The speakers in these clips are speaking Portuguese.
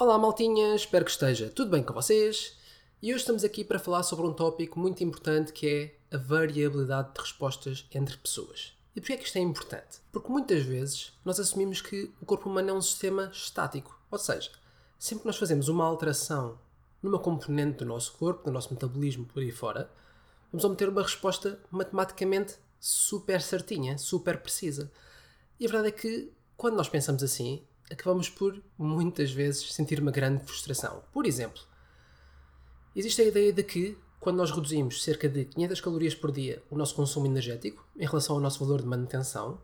Olá, maltinha, espero que esteja tudo bem com vocês. E hoje estamos aqui para falar sobre um tópico muito importante que é a variabilidade de respostas entre pessoas. E porquê é que isto é importante? Porque muitas vezes nós assumimos que o corpo humano é um sistema estático. Ou seja, sempre que nós fazemos uma alteração numa componente do nosso corpo, do nosso metabolismo por aí fora, vamos obter uma resposta matematicamente super certinha, super precisa. E a verdade é que quando nós pensamos assim, acabamos por muitas vezes sentir uma grande frustração. Por exemplo, existe a ideia de que quando nós reduzimos cerca de 500 calorias por dia o nosso consumo energético em relação ao nosso valor de manutenção,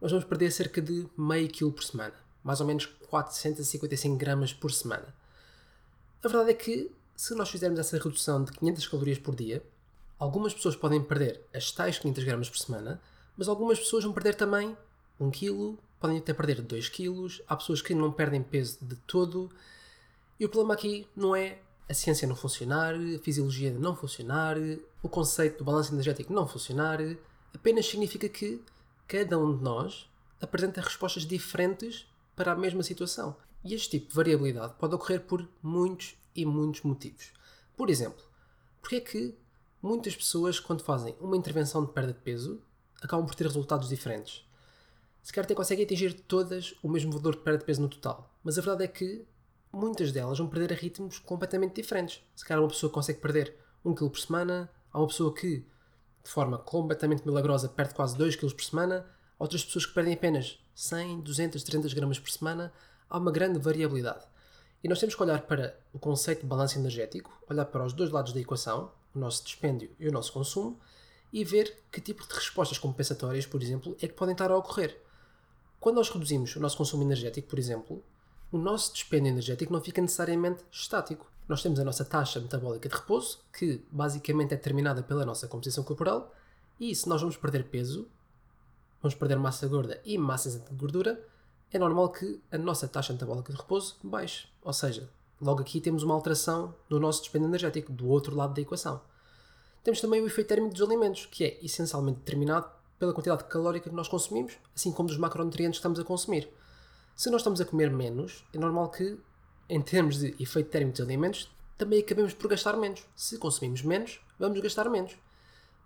nós vamos perder cerca de meio quilo por semana, mais ou menos 455 gramas por semana. A verdade é que, se nós fizermos essa redução de 500 calorias por dia, algumas pessoas podem perder as tais 500 gramas por semana, mas algumas pessoas vão perder também 1 kg, podem até perder 2 kg, há pessoas que não perdem peso de todo. E o problema aqui não é a ciência não funcionar, a fisiologia não funcionar, o conceito do balanço energético não funcionar, apenas significa que cada um de nós apresenta respostas diferentes para a mesma situação. E este tipo de variabilidade pode ocorrer por muitos e muitos motivos. Por exemplo, porque é que muitas pessoas, quando fazem uma intervenção de perda de peso, acabam por ter resultados diferentes? Se calhar até conseguem atingir todas o mesmo valor de perda de peso no total, mas a verdade é que muitas delas vão perder a ritmos completamente diferentes. Se calhar uma pessoa consegue perder 1 kg por semana, há uma pessoa que, de forma completamente milagrosa, perde quase 2 kg por semana, há outras pessoas que perdem apenas 100, 200, 300 gramas por semana, há uma grande variabilidade. E nós temos que olhar para o conceito de balanço energético, olhar para os dois lados da equação, o nosso dispêndio e o nosso consumo, e ver que tipo de respostas compensatórias, por exemplo, é que podem estar a ocorrer. Quando nós reduzimos o nosso consumo energético, por exemplo, o nosso dispêndio energético não fica necessariamente estático. Nós temos a nossa taxa metabólica de repouso, que basicamente é determinada pela nossa composição corporal, e se nós vamos perder peso, vamos perder massa gorda e massa de gordura, é normal que a nossa taxa metabólica de repouso baixe. Ou seja, logo aqui temos uma alteração no nosso dispêndio energético, do outro lado da equação. Temos também o efeito térmico dos alimentos, que é essencialmente determinado pela quantidade calórica que nós consumimos, assim como dos macronutrientes que estamos a consumir. Se nós estamos a comer menos, é normal que, em termos de efeito térmico dos alimentos, também acabemos por gastar menos. Se consumimos menos, vamos gastar menos.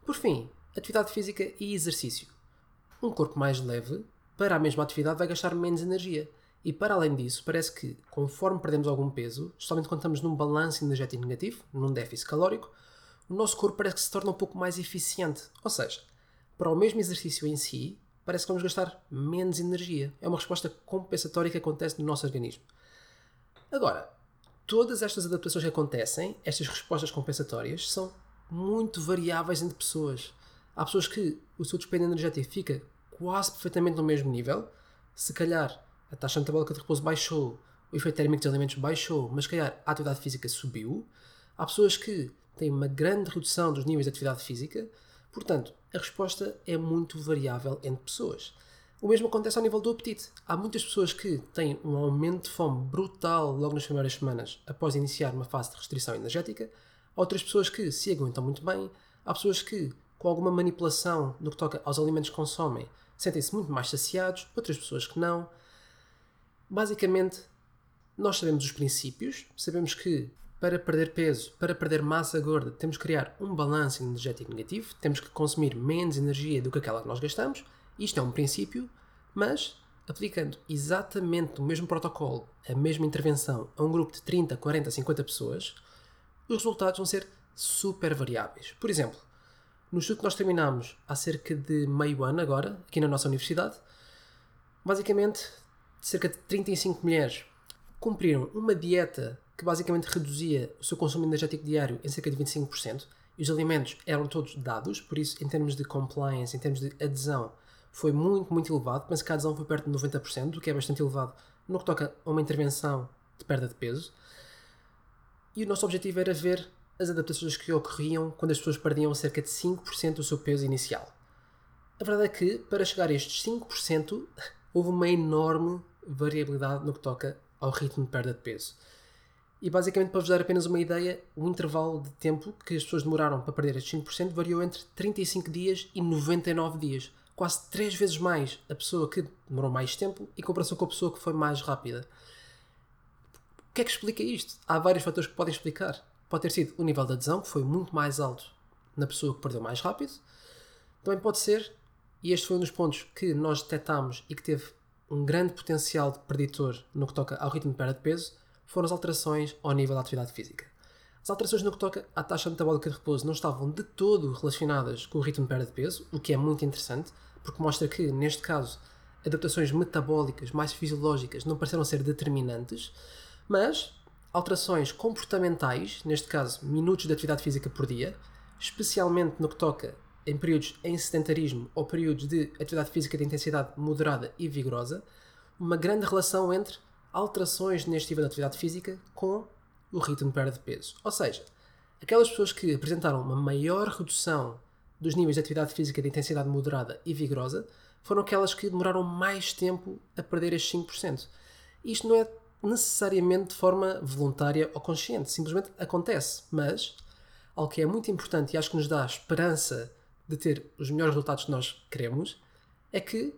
Por fim, atividade física e exercício. Um corpo mais leve, para a mesma atividade, vai gastar menos energia. E para além disso, parece que, conforme perdemos algum peso, especialmente quando estamos num balanço energético negativo, num déficit calórico, o nosso corpo parece que se torna um pouco mais eficiente. Ou seja, para o mesmo exercício em si, parece que vamos gastar menos energia. É uma resposta compensatória que acontece no nosso organismo. Agora, todas estas adaptações que acontecem, estas respostas compensatórias, são muito variáveis entre pessoas. Há pessoas que o seu dispêndio energético fica quase perfeitamente no mesmo nível, se calhar a taxa metabólica de repouso baixou, o efeito térmico dos alimentos baixou, mas se calhar a atividade física subiu. Há pessoas que têm uma grande redução dos níveis de atividade física, portanto, a resposta é muito variável entre pessoas. O mesmo acontece ao nível do apetite. Há muitas pessoas que têm um aumento de fome brutal logo nas primeiras semanas após iniciar uma fase de restrição energética. Há outras pessoas que se aguentam muito bem. Há pessoas que, com alguma manipulação no que toca aos alimentos que consomem, sentem-se muito mais saciados. Outras pessoas que não. Basicamente, nós sabemos os princípios, sabemos que para perder peso, para perder massa gorda, temos que criar um balanço energético negativo, temos que consumir menos energia do que aquela que nós gastamos. Isto é um princípio, mas aplicando exatamente o mesmo protocolo, a mesma intervenção a um grupo de 30, 40, 50 pessoas, os resultados vão ser super variáveis. Por exemplo, no estudo que nós terminamos há cerca de meio ano agora, aqui na nossa universidade, basicamente cerca de 35 mulheres cumpriram uma dieta que basicamente reduzia o seu consumo energético diário em cerca de 25%, e os alimentos eram todos dados, por isso, em termos de compliance, em termos de adesão, foi muito, muito elevado. Penso que a adesão foi perto de 90%, o que é bastante elevado no que toca a uma intervenção de perda de peso. E o nosso objetivo era ver as adaptações que ocorriam quando as pessoas perdiam cerca de 5% do seu peso inicial. A verdade é que, para chegar a estes 5%, houve uma enorme variabilidade no que toca ao ritmo de perda de peso. E basicamente, para vos dar apenas uma ideia, o intervalo de tempo que as pessoas demoraram para perder estes 5% variou entre 35 dias e 99 dias. Quase 3 vezes mais a pessoa que demorou mais tempo em comparação com a pessoa que foi mais rápida. que é que explica isto? Há vários fatores que podem explicar. Pode ter sido o nível de adesão, que foi muito mais alto na pessoa que perdeu mais rápido. Também pode ser, e este foi um dos pontos que nós detectámos e que teve um grande potencial de preditor no que toca ao ritmo de perda de peso, foram as alterações ao nível da atividade física. As alterações no que toca à taxa metabólica de repouso não estavam de todo relacionadas com o ritmo de perda de peso, o que é muito interessante, porque mostra que, neste caso, adaptações metabólicas mais fisiológicas não pareceram ser determinantes, mas alterações comportamentais, neste caso minutos de atividade física por dia, especialmente no que toca em períodos em sedentarismo ou períodos de atividade física de intensidade moderada e vigorosa, uma grande relação entre alterações neste nível de atividade física com o ritmo de perda de peso. Ou seja, aquelas pessoas que apresentaram uma maior redução dos níveis de atividade física de intensidade moderada e vigorosa foram aquelas que demoraram mais tempo a perder estes 5%. Isto não é necessariamente de forma voluntária ou consciente, simplesmente acontece. Mas algo que é muito importante e acho que nos dá esperança de ter os melhores resultados que nós queremos é que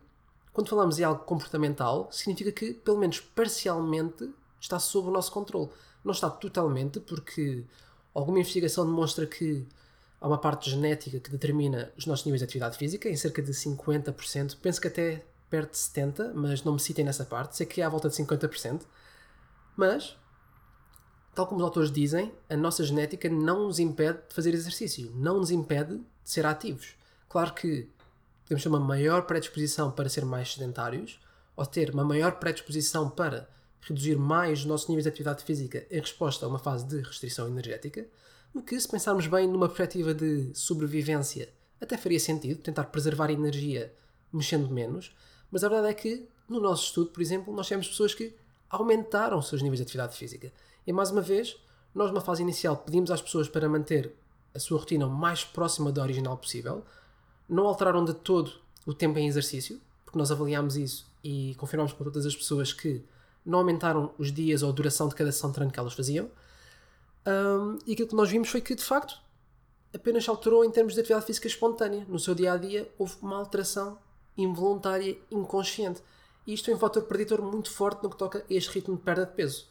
quando falamos em algo comportamental, significa que, pelo menos parcialmente, está sob o nosso controle. Não está totalmente, porque alguma investigação demonstra que há uma parte genética que determina os nossos níveis de atividade física, em cerca de 50%. Penso que até perto de 70%, mas não me citem nessa parte. Sei que é à volta de 50%. Mas, tal como os autores dizem, a nossa genética não nos impede de fazer exercício, não nos impede de ser ativos. Claro que podemos ter uma maior predisposição para ser mais sedentários, ou ter uma maior predisposição para reduzir mais os nossos níveis de atividade física em resposta a uma fase de restrição energética, o que, se pensarmos bem numa perspectiva de sobrevivência, até faria sentido tentar preservar energia mexendo menos, mas a verdade é que, no nosso estudo, por exemplo, nós temos pessoas que aumentaram os seus níveis de atividade física. E mais uma vez, nós, numa fase inicial, pedimos às pessoas para manter a sua rotina o mais próxima da original possível, não alteraram de todo o tempo em exercício, porque nós avaliámos isso e confirmamos com todas as pessoas que não aumentaram os dias ou a duração de cada sessão de treino que elas faziam. Um, e aquilo que nós vimos foi que, de facto, apenas se alterou em termos de atividade física espontânea. No seu dia a dia, houve uma alteração involuntária, inconsciente. E isto é um fator preditor muito forte no que toca a este ritmo de perda de peso.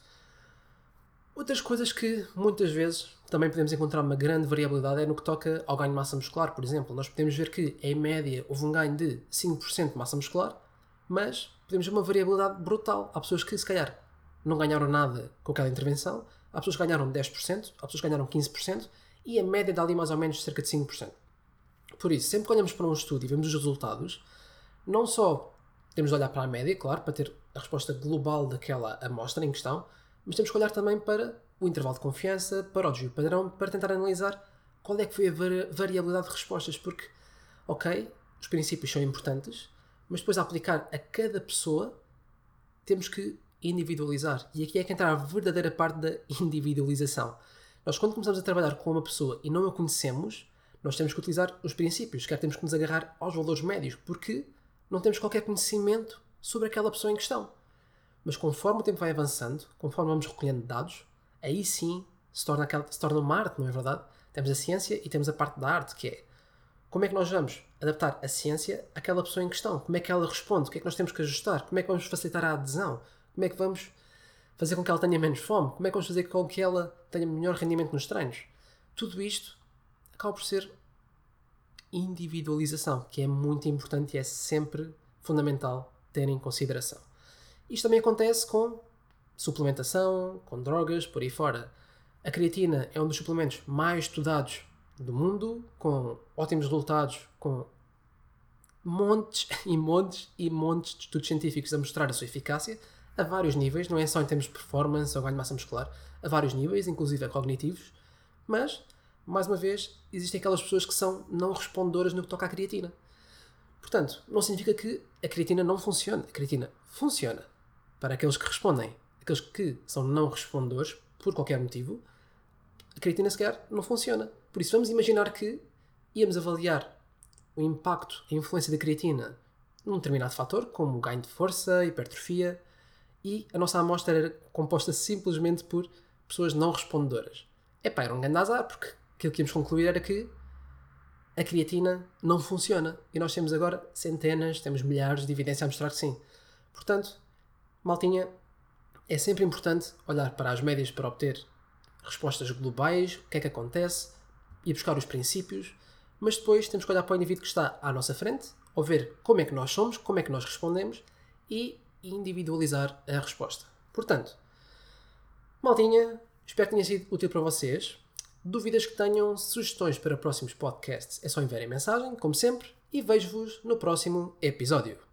Outras coisas que muitas vezes também podemos encontrar uma grande variabilidade é no que toca ao ganho de massa muscular, por exemplo. Nós podemos ver que, em média, houve um ganho de 5% de massa muscular, mas podemos ver uma variabilidade brutal. Há pessoas que, se calhar, não ganharam nada com aquela intervenção, há pessoas que ganharam 10%, há pessoas que ganharam 15%, e a média dá ali mais ou menos cerca de 5%. Por isso, sempre que olhamos para um estudo e vemos os resultados, não só temos de olhar para a média, claro, para ter a resposta global daquela amostra em questão, mas temos que olhar também para o intervalo de confiança, para o desvio padrão, para tentar analisar qual é que foi a variabilidade de respostas, porque, ok, os princípios são importantes, mas depois a aplicar a cada pessoa temos que individualizar. E aqui é que entra a verdadeira parte da individualização. Nós, quando começamos a trabalhar com uma pessoa e não a conhecemos, nós temos que utilizar os princípios, quer temos que nos agarrar aos valores médios, porque não temos qualquer conhecimento sobre aquela pessoa em questão. Mas conforme o tempo vai avançando, conforme vamos recolhendo dados, aí sim se torna, aquela, se torna uma arte, não é verdade? Temos a ciência e temos a parte da arte, que é como é que nós vamos adaptar a ciência àquela pessoa em questão? Como é que ela responde? O que é que nós temos que ajustar? Como é que vamos facilitar a adesão? Como é que vamos fazer com que ela tenha menos fome? Como é que vamos fazer com que ela tenha melhor rendimento nos treinos? Tudo isto acaba por ser individualização, que é muito importante e é sempre fundamental ter em consideração. Isto também acontece com suplementação, com drogas, por aí fora. A creatina é um dos suplementos mais estudados do mundo, com ótimos resultados, com montes e montes e montes de estudos científicos a mostrar a sua eficácia a vários níveis, não é só em termos de performance ou ganho de massa muscular, a vários níveis, inclusive a cognitivos, mas, mais uma vez, existem aquelas pessoas que são não respondedoras no que toca à creatina. Portanto, não significa que a creatina não funcione. A creatina funciona para aqueles que respondem. Aqueles que são não respondedores, por qualquer motivo, a creatina sequer não funciona. Por isso, vamos imaginar que íamos avaliar o impacto, a influência da creatina num determinado fator, como ganho de força, hipertrofia, e a nossa amostra era composta simplesmente por pessoas não respondedoras. Epá, era um grande azar, porque aquilo que íamos concluir era que a creatina não funciona. E nós temos agora centenas, temos milhares de evidências a mostrar que sim. Portanto, maltinha, é sempre importante olhar para as médias para obter respostas globais, o que é que acontece, e buscar os princípios, mas depois temos que olhar para o indivíduo que está à nossa frente, ou ver como é que nós somos, como é que nós respondemos e individualizar a resposta. Portanto, maldinha, espero que tenha sido útil para vocês. Dúvidas que tenham, sugestões para próximos podcasts, é só enviarem mensagem, como sempre, e vejo-vos no próximo episódio.